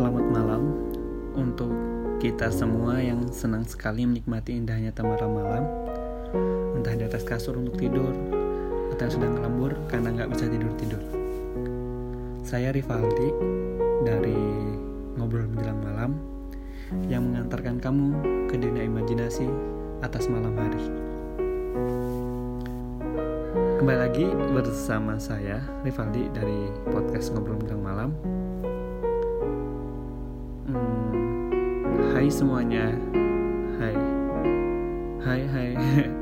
Selamat malam untuk kita semua yang senang sekali menikmati indahnya temara malam Entah di atas kasur untuk tidur Atau yang sedang lembur karena nggak bisa tidur-tidur. Saya Rivaldi dari Ngobrol Menjelang Malam Yang mengantarkan kamu ke dunia imajinasi atas malam hari. Kembali lagi bersama saya Rivaldi dari podcast Ngobrol Menjelang Malam hmm, Hai semuanya. Hai. Hai hai.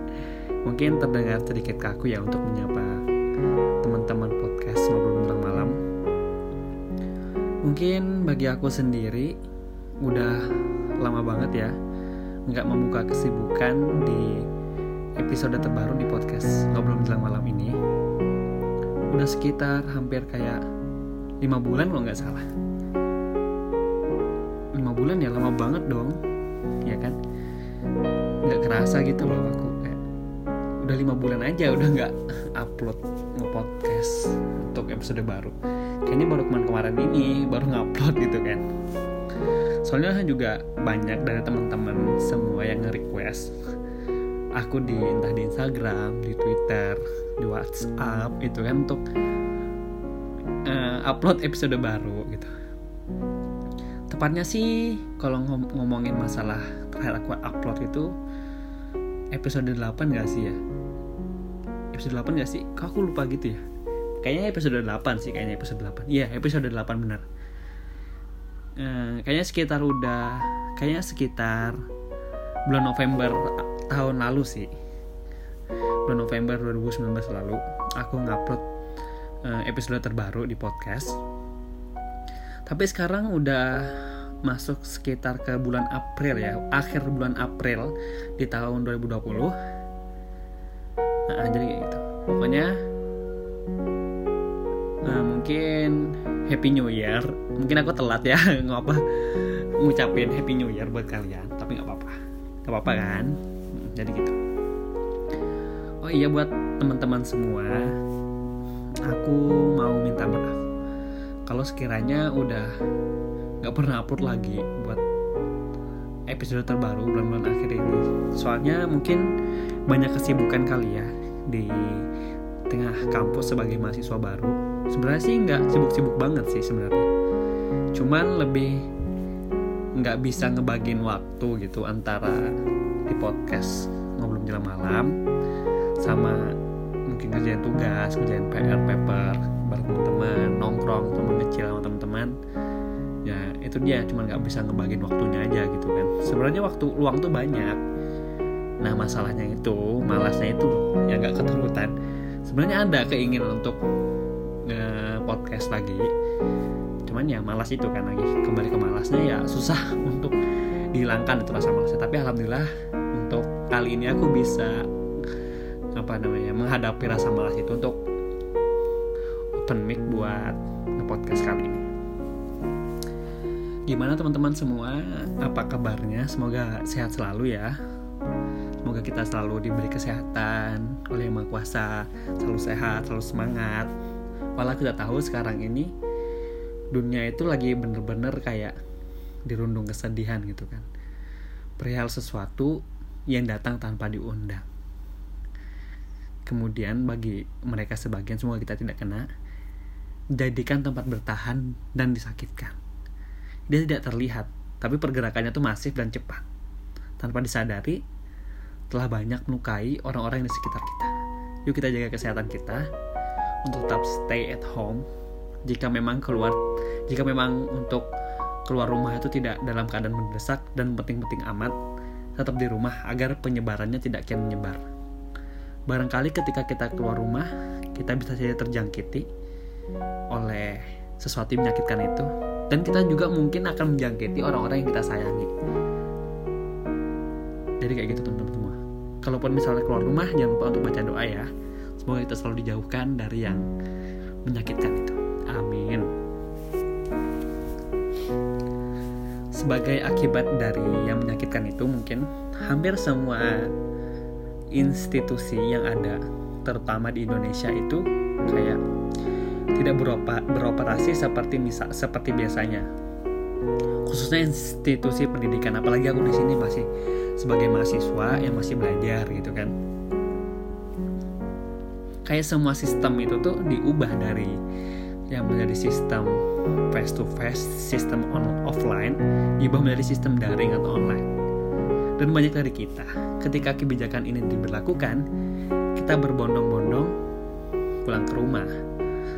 Mungkin terdengar sedikit kaku ya untuk menyapa teman-teman podcast Ngobrol Menjelang Malam. Mungkin bagi aku sendiri Udah lama banget ya nggak membuka kesibukan di episode terbaru di podcast Ngobrol Menjelang Malam ini. Udah sekitar hampir kayak 5 bulan kalau nggak salah. 5 bulan ya lama banget dong Ya kan? Nggak kerasa gitu loh aku kayak udah lima bulan aja udah nggak upload nge-podcast untuk episode baru. Kayaknya baru kemarin-kemarin ini baru ngupload gitu kan. Soalnya juga banyak dari teman-teman semua yang nge-request aku di entah di Instagram, di Twitter, di WhatsApp itu kan untuk uh, upload episode baru gitu. Tepatnya sih kalau ngom ngomongin masalah terakhir aku upload itu episode 8 gak sih ya? Episode 8 gak sih? Kok aku lupa gitu ya? Kayaknya episode 8 sih, kayaknya episode 8. Iya, episode 8 benar. Uh, kayaknya sekitar udah kayaknya sekitar bulan November tahun lalu sih bulan November 2019 lalu aku ngupload uh, episode terbaru di podcast tapi sekarang udah masuk sekitar ke bulan April ya akhir bulan April di tahun 2020 nah jadi gitu. Pokoknya uh, mungkin Happy New Year. Mungkin aku telat ya ngapa ngucapin Happy New Year buat kalian tapi nggak apa-apa. Nggak apa-apa kan? Jadi gitu. Oh iya buat teman-teman semua aku mau minta maaf. Kalau sekiranya udah nggak pernah upload lagi buat episode terbaru bulan-bulan akhir ini. Soalnya mungkin banyak kesibukan kali ya di tengah kampus sebagai mahasiswa baru. Sebenarnya sih nggak sibuk-sibuk banget sih sebenarnya. Cuman lebih nggak bisa ngebagiin waktu gitu antara di podcast ngobrol menjelang malam sama mungkin kerjaan tugas, kerjaan PR, paper bareng teman-teman, nongkrong teman kecil sama teman-teman. Ya itu dia, cuma nggak bisa ngebagiin waktunya aja gitu kan. Sebenarnya waktu luang tuh banyak. Nah masalahnya itu, malasnya itu ya nggak keturutan. Sebenarnya ada keinginan untuk nge-podcast lagi. Cuman ya malas itu kan lagi kembali ke malasnya ya susah untuk dihilangkan itu rasa malasnya. Tapi alhamdulillah untuk kali ini aku bisa apa namanya menghadapi rasa malas itu untuk open mic buat podcast kali ini. Gimana teman-teman semua? Apa kabarnya? Semoga sehat selalu ya. Semoga kita selalu diberi kesehatan oleh Yang Maha Kuasa, selalu sehat, selalu semangat. Walau kita tahu sekarang ini dunia itu lagi bener-bener kayak dirundung kesedihan gitu kan. Perihal sesuatu yang datang tanpa diundang. Kemudian bagi mereka sebagian semua kita tidak kena, jadikan tempat bertahan dan disakitkan. Dia tidak terlihat, tapi pergerakannya tuh masif dan cepat. Tanpa disadari, telah banyak melukai orang-orang di sekitar kita. Yuk kita jaga kesehatan kita untuk tetap stay at home. Jika memang keluar, jika memang untuk keluar rumah itu tidak dalam keadaan mendesak dan penting-penting amat, tetap di rumah agar penyebarannya tidak kian menyebar. Barangkali ketika kita keluar rumah, kita bisa saja terjangkiti oleh sesuatu yang menyakitkan itu. Dan kita juga mungkin akan menjangkiti orang-orang yang kita sayangi. Jadi kayak gitu teman-teman semua. Kalaupun misalnya keluar rumah, jangan lupa untuk baca doa ya. Semoga kita selalu dijauhkan dari yang menyakitkan itu. Amin. Sebagai akibat dari yang menyakitkan itu mungkin hampir semua institusi yang ada terutama di Indonesia itu kayak tidak beroperasi seperti misal seperti biasanya. Khususnya institusi pendidikan apalagi aku di sini masih sebagai mahasiswa yang masih belajar gitu kan. Kayak semua sistem itu tuh diubah dari yang menjadi sistem face to face, sistem on offline, diubah menjadi sistem daring atau online. Dan banyak dari kita, ketika kebijakan ini diberlakukan, kita berbondong-bondong pulang ke rumah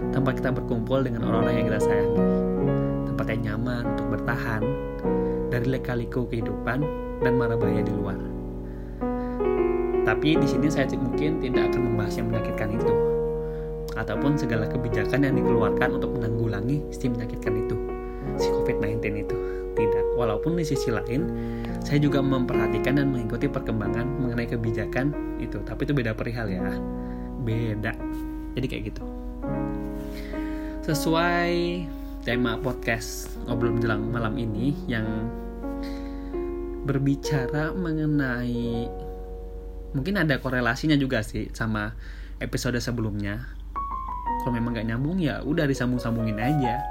tanpa kita berkumpul dengan orang-orang yang kita sayangi. Tempat yang nyaman untuk bertahan dari leka-liku kehidupan dan mara bahaya di luar. Tapi di sini saya mungkin tidak akan membahas yang menyakitkan itu ataupun segala kebijakan yang dikeluarkan untuk menanggulangi si menyakitkan itu, si COVID-19 itu. Tidak, walaupun di sisi lain saya juga memperhatikan dan mengikuti perkembangan mengenai kebijakan itu, tapi itu beda perihal ya. Beda. Jadi kayak gitu. Sesuai tema podcast ngobrol menjelang malam ini yang berbicara mengenai mungkin ada korelasinya juga sih sama episode sebelumnya. Kalau memang gak nyambung ya udah disambung sambungin aja.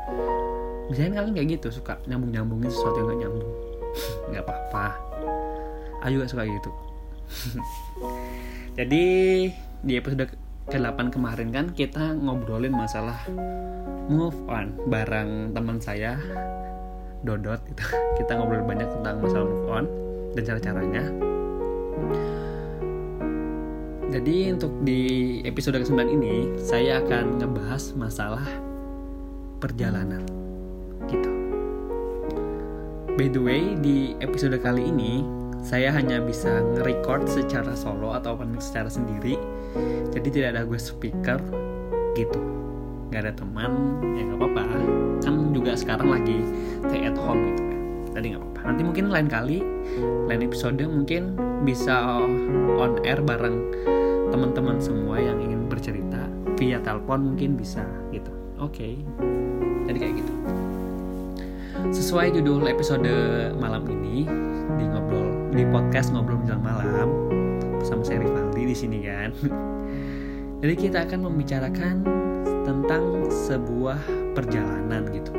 Misalnya kalian kayak gitu suka nyambung nyambungin sesuatu yang gak nyambung. Nggak apa-apa. Ayo gak suka gitu. Jadi di episode ke-8 kemarin kan kita ngobrolin masalah move on bareng teman saya Dodot. Itu kita ngobrol banyak tentang masalah move on dan cara-caranya jadi untuk di episode ke-9 ini saya akan ngebahas masalah perjalanan. Gitu. By the way, di episode kali ini saya hanya bisa nge-record secara solo atau secara sendiri. Jadi tidak ada gue speaker gitu. Gak ada teman, ya nggak apa-apa. Kan juga sekarang lagi stay at home gitu kan. Jadi nggak apa-apa. Nanti mungkin lain kali, lain episode mungkin bisa on air bareng teman-teman semua yang ingin bercerita via telepon mungkin bisa gitu oke okay. jadi kayak gitu sesuai judul episode malam ini di podcast ngobrol menjelang malam bersama saya Rivaldi di sini kan. Jadi kita akan membicarakan tentang sebuah perjalanan gitu.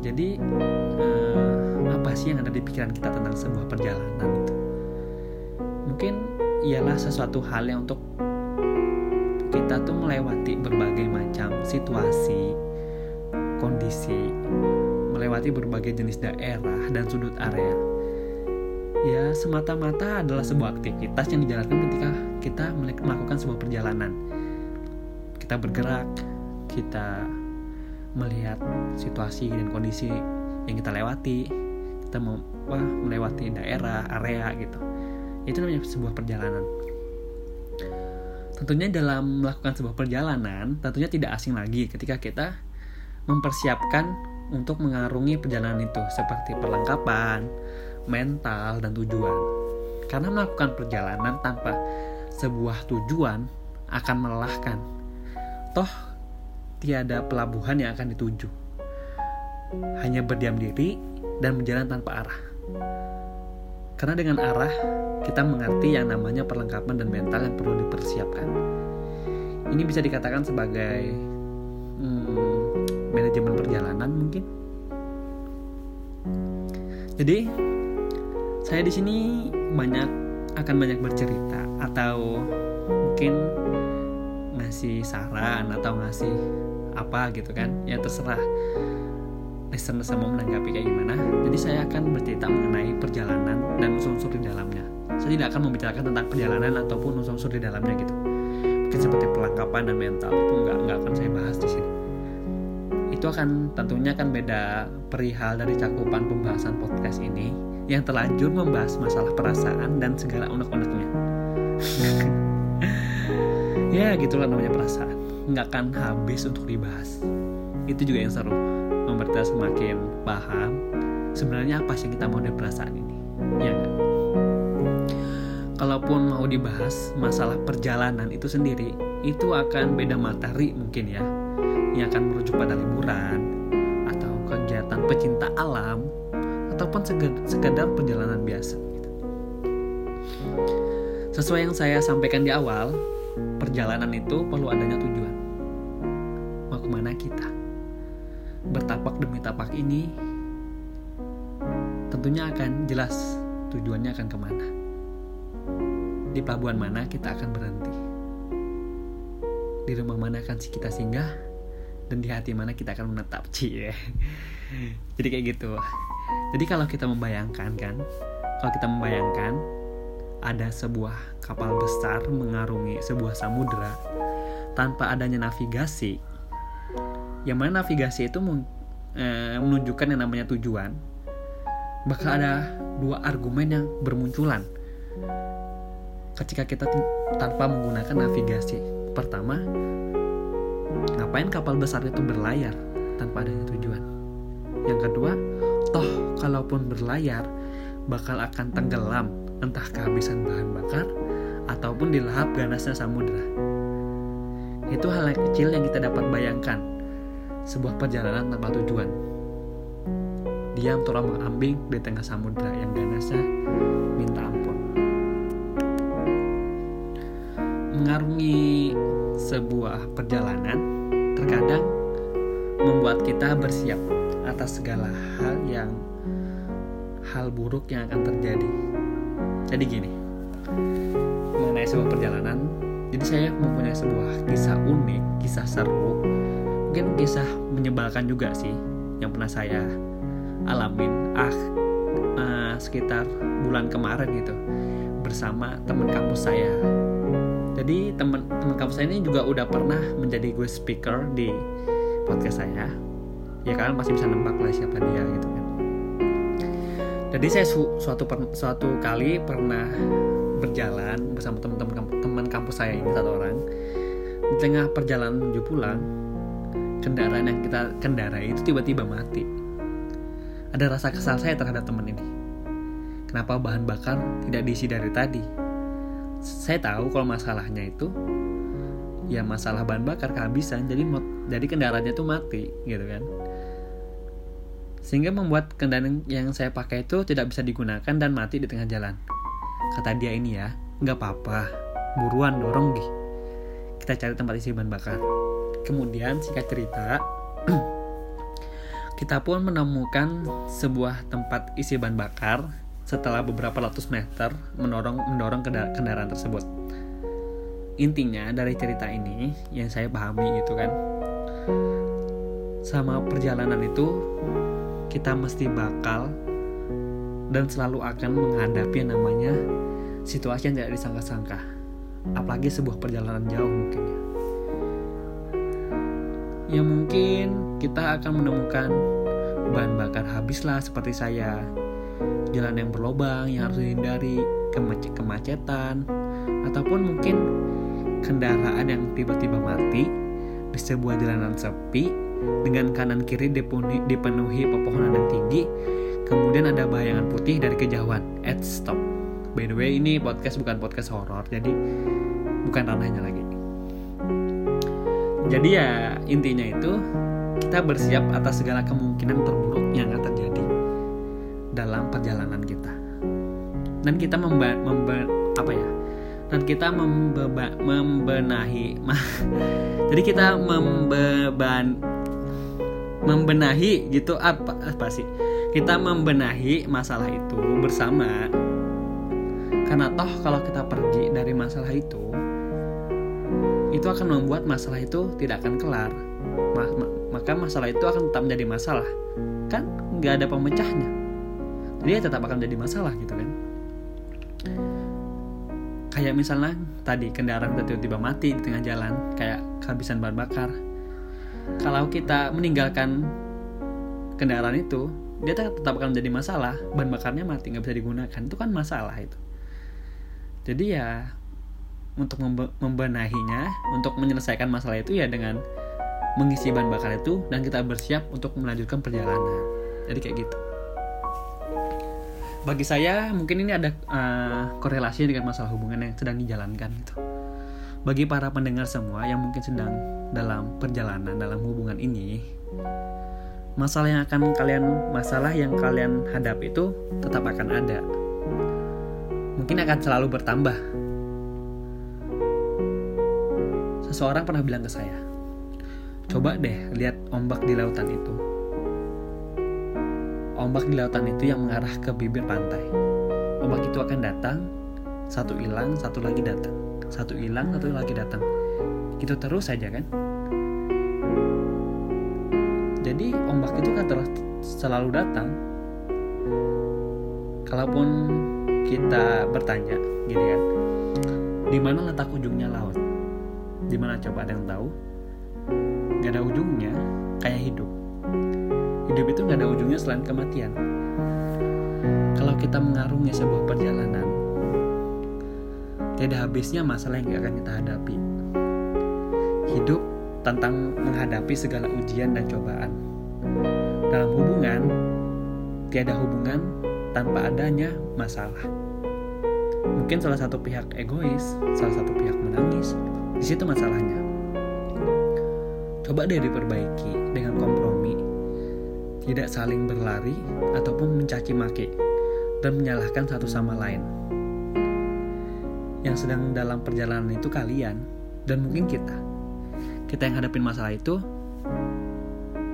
Jadi eh, apa sih yang ada di pikiran kita tentang sebuah perjalanan itu mungkin ialah sesuatu hal yang untuk kita tuh melewati berbagai macam situasi, kondisi, melewati berbagai jenis daerah dan sudut area. Ya, semata-mata adalah sebuah aktivitas yang dijalankan ketika kita melakukan sebuah perjalanan. Kita bergerak, kita melihat situasi dan kondisi yang kita lewati, kita mau wah, melewati daerah, area gitu itu namanya sebuah perjalanan tentunya dalam melakukan sebuah perjalanan tentunya tidak asing lagi ketika kita mempersiapkan untuk mengarungi perjalanan itu seperti perlengkapan, mental, dan tujuan. Karena melakukan perjalanan tanpa sebuah tujuan akan melelahkan. Toh tiada pelabuhan yang akan dituju. Hanya berdiam diri dan berjalan tanpa arah. Karena dengan arah, kita mengerti yang namanya perlengkapan dan mental yang perlu dipersiapkan. Ini bisa dikatakan sebagai hmm, manajemen perjalanan mungkin. Jadi, saya di sini banyak akan banyak bercerita atau mungkin ngasih saran atau ngasih apa gitu kan ya terserah listener mau menanggapi kayak gimana. Jadi saya akan bercerita mengenai perjalanan dan unsur-unsur di dalamnya. Saya tidak akan membicarakan tentang perjalanan ataupun unsur-unsur di dalamnya gitu. Mungkin seperti perlengkapan dan mental itu nggak nggak akan saya bahas di sini. Itu akan tentunya akan beda perihal dari cakupan pembahasan podcast ini yang terlanjur membahas masalah perasaan dan segala unek-uneknya. ya gitulah namanya perasaan. Nggak akan habis untuk dibahas. Itu juga yang seru membuat kita semakin paham sebenarnya apa sih yang kita mau dari perasaan ini ya gak? kalaupun mau dibahas masalah perjalanan itu sendiri itu akan beda materi mungkin ya yang akan merujuk pada liburan atau kegiatan pecinta alam ataupun sekedar perjalanan biasa gitu. sesuai yang saya sampaikan di awal perjalanan itu perlu adanya tujuan mau ke mana kita bertapak demi tapak ini tentunya akan jelas tujuannya akan ke mana. Di pelabuhan mana kita akan berhenti. Di rumah mana akan kita singgah dan di hati mana kita akan menetap cie jadi kayak gitu jadi kalau kita membayangkan kan kalau kita membayangkan ada sebuah kapal besar mengarungi sebuah samudera tanpa adanya navigasi yang mana navigasi itu eh, menunjukkan yang namanya tujuan bakal ada dua argumen yang bermunculan ketika kita tanpa menggunakan navigasi pertama Ngapain kapal besar itu berlayar tanpa adanya tujuan? Yang kedua, toh kalaupun berlayar bakal akan tenggelam entah kehabisan bahan bakar ataupun dilahap ganasnya samudera. Itu hal yang kecil yang kita dapat bayangkan. Sebuah perjalanan tanpa tujuan. Diam telah mengambing di tengah samudera yang ganasnya minta ampun. Mengarungi sebuah perjalanan terkadang membuat kita bersiap atas segala hal yang hal buruk yang akan terjadi. Jadi gini, mengenai sebuah perjalanan, jadi saya mempunyai sebuah kisah unik, kisah seru, mungkin kisah menyebalkan juga sih yang pernah saya alamin. Ah uh, sekitar bulan kemarin gitu bersama teman kampus saya. Jadi teman teman kampus saya ini juga udah pernah menjadi gue speaker di podcast saya ya kalian pasti bisa nembak lah siapa dia gitu kan. Jadi saya su suatu per suatu kali pernah berjalan bersama teman-teman teman kampus saya ini satu orang. Di tengah perjalanan menuju pulang kendaraan yang kita kendarai itu tiba-tiba mati. Ada rasa kesal saya terhadap teman ini. Kenapa bahan bakar tidak diisi dari tadi? Saya tahu kalau masalahnya itu ya masalah bahan bakar kehabisan jadi jadi kendaraannya tuh mati gitu kan sehingga membuat kendaraan yang saya pakai itu tidak bisa digunakan dan mati di tengah jalan. Kata dia ini ya nggak apa-apa buruan dorong gih kita cari tempat isi bahan bakar. Kemudian singkat cerita kita pun menemukan sebuah tempat isi bahan bakar setelah beberapa ratus meter mendorong mendorong kendaraan tersebut. Intinya dari cerita ini yang saya pahami itu kan sama perjalanan itu kita mesti bakal dan selalu akan menghadapi yang namanya situasi yang tidak disangka-sangka. Apalagi sebuah perjalanan jauh mungkin ya. Ya mungkin kita akan menemukan bahan bakar habis lah seperti saya jalan yang berlobang yang harus dihindari, kemacetan, ataupun mungkin kendaraan yang tiba-tiba mati di sebuah jalanan sepi dengan kanan kiri dipenuhi, dipenuhi pepohonan yang tinggi, kemudian ada bayangan putih dari kejauhan. At stop. By the way, ini podcast bukan podcast horor, jadi bukan ranahnya lagi. Jadi ya intinya itu kita bersiap atas segala kemungkinan terburuk yang akan terjadi dalam perjalanan kita dan kita memba, memba apa ya dan kita membeba, membenahi jadi kita membeban membenahi gitu apa apa sih? Kita membenahi masalah itu bersama. Karena toh kalau kita pergi dari masalah itu itu akan membuat masalah itu tidak akan kelar. Maka masalah itu akan tetap menjadi masalah. Kan nggak ada pemecahnya. Dia tetap akan jadi masalah gitu kan. Kayak misalnya tadi kendaraan tiba-tiba mati di tengah jalan kayak kehabisan bahan bakar kalau kita meninggalkan kendaraan itu dia tetap akan menjadi masalah. Bahan bakarnya mati nggak bisa digunakan. Itu kan masalah itu. Jadi ya untuk membenahinya untuk menyelesaikan masalah itu ya dengan mengisi bahan bakar itu dan kita bersiap untuk melanjutkan perjalanan. Jadi kayak gitu. Bagi saya mungkin ini ada uh, korelasi dengan masalah hubungan yang sedang dijalankan gitu. Bagi para pendengar semua yang mungkin sedang dalam perjalanan dalam hubungan ini, masalah yang akan kalian masalah yang kalian hadapi itu tetap akan ada. Mungkin akan selalu bertambah. Seseorang pernah bilang ke saya, "Coba deh lihat ombak di lautan itu ombak di lautan itu yang mengarah ke bibir pantai. Ombak itu akan datang, satu hilang, satu lagi datang. Satu hilang, satu lagi datang. Gitu terus saja kan? Jadi ombak itu kan terus selalu datang. Kalaupun kita bertanya, gini kan, di mana letak ujungnya laut? Di mana coba ada yang tahu? Gak ada ujungnya, kayak hidup. Hidup itu gak ada ujungnya selain kematian. Kalau kita mengarungi sebuah perjalanan, tidak habisnya masalah yang akan kita hadapi. Hidup tentang menghadapi segala ujian dan cobaan. Dalam hubungan, tiada hubungan tanpa adanya masalah. Mungkin salah satu pihak egois, salah satu pihak menangis, di situ masalahnya. Coba deh diperbaiki dengan kompromi, tidak saling berlari ataupun mencaci maki dan menyalahkan satu sama lain. Yang sedang dalam perjalanan itu kalian dan mungkin kita. Kita yang hadapin masalah itu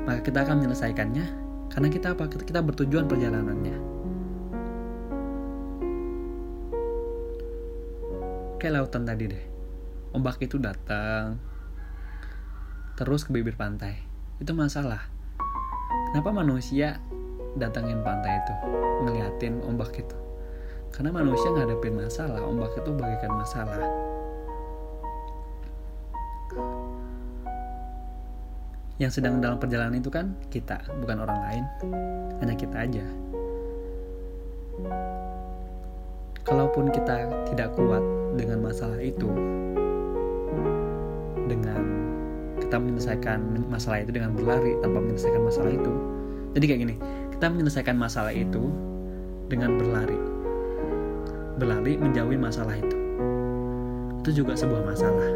maka kita akan menyelesaikannya. Karena kita apa? Kita bertujuan perjalanannya. Kayak lautan tadi deh. Ombak itu datang terus ke bibir pantai. Itu masalah. Kenapa manusia datangin pantai itu? Ngeliatin ombak itu karena manusia ngadepin masalah ombak itu bagaikan masalah yang sedang dalam perjalanan itu kan kita, bukan orang lain. Hanya kita aja. Kalaupun kita tidak kuat dengan masalah itu, dengan kita menyelesaikan masalah itu dengan berlari tanpa menyelesaikan masalah itu. Jadi kayak gini, kita menyelesaikan masalah itu dengan berlari. Berlari menjauhi masalah itu. Itu juga sebuah masalah.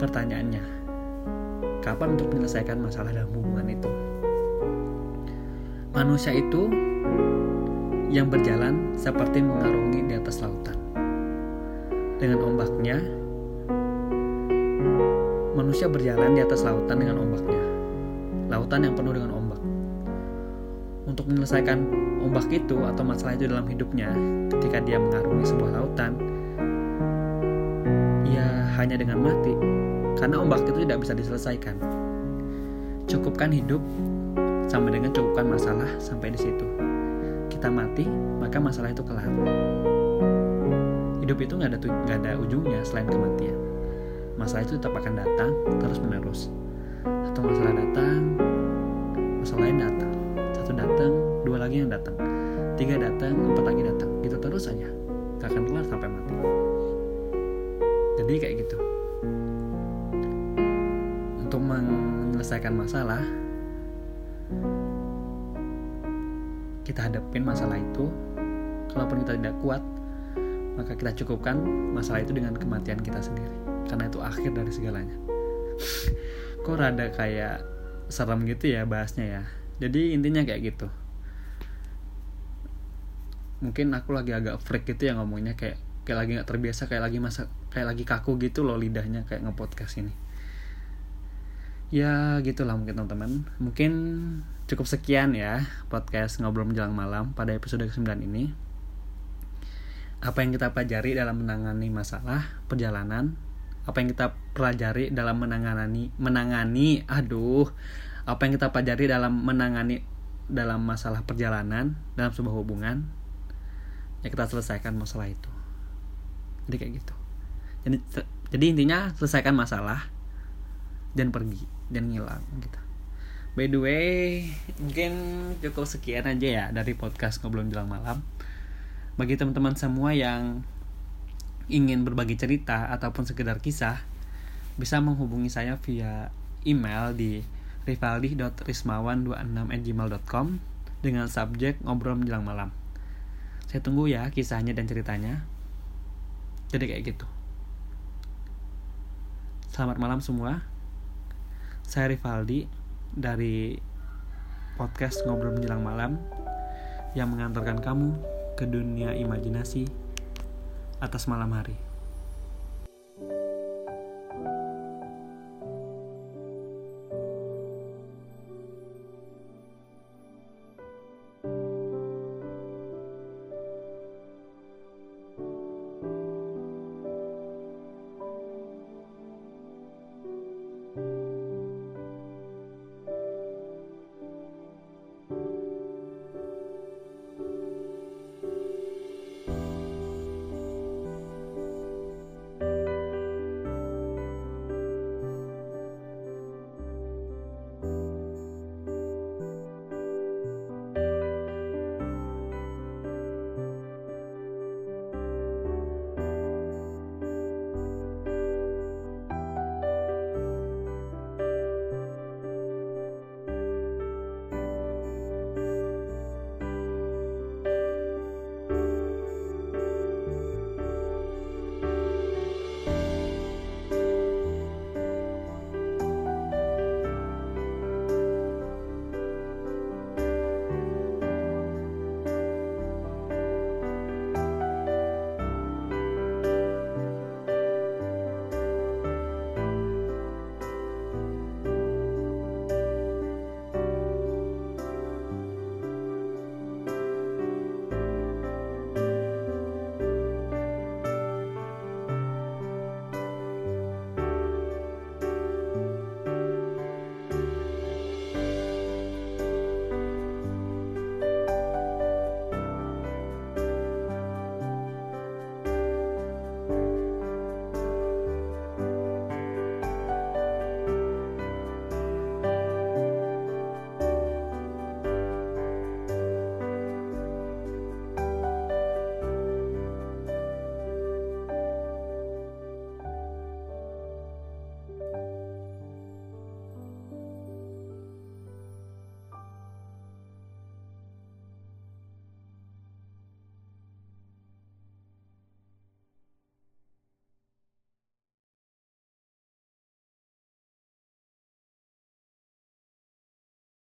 Pertanyaannya, kapan untuk menyelesaikan masalah dalam hubungan itu. Manusia itu yang berjalan seperti mengarungi di atas lautan. Dengan ombaknya, manusia berjalan di atas lautan dengan ombaknya. Lautan yang penuh dengan ombak. Untuk menyelesaikan ombak itu atau masalah itu dalam hidupnya, ketika dia mengarungi sebuah lautan, ya hanya dengan mati karena ombak itu tidak bisa diselesaikan. Cukupkan hidup sama dengan cukupkan masalah sampai di situ. Kita mati, maka masalah itu kelar. Hidup itu nggak ada nggak ada ujungnya selain kematian. Masalah itu tetap akan datang terus menerus. Satu masalah datang, masalah lain datang. Satu datang, dua lagi yang datang, tiga datang, empat lagi datang. Gitu terus saja, gak akan kelar sampai mati. Jadi kayak gitu. Untuk menyelesaikan masalah kita hadapin masalah itu. Kalaupun kita tidak kuat maka kita cukupkan masalah itu dengan kematian kita sendiri. Karena itu akhir dari segalanya. Kok rada kayak serem gitu ya bahasnya ya? Jadi intinya kayak gitu mungkin aku lagi agak freak gitu ya ngomongnya kayak kayak lagi nggak terbiasa kayak lagi masa kayak lagi kaku gitu loh lidahnya kayak ngepodcast ini. Ya gitulah mungkin teman-teman. Mungkin cukup sekian ya podcast ngobrol menjelang malam pada episode ke-9 ini. Apa yang kita pelajari dalam menangani masalah perjalanan? Apa yang kita pelajari dalam menangani menangani aduh apa yang kita pelajari dalam menangani dalam masalah perjalanan dalam sebuah hubungan ya kita selesaikan masalah itu. Jadi kayak gitu. Jadi jadi intinya selesaikan masalah dan pergi dan ngilang gitu. By the way mungkin cukup sekian aja ya dari podcast ngobrol jelang malam. Bagi teman-teman semua yang ingin berbagi cerita ataupun sekedar kisah bisa menghubungi saya via email di rivaldi.rismawan26@gmail.com dengan subjek ngobrol menjelang malam. Saya tunggu ya kisahnya dan ceritanya. Jadi kayak gitu. Selamat malam semua. Saya Rivaldi dari podcast Ngobrol Menjelang Malam yang mengantarkan kamu ke dunia imajinasi atas malam hari.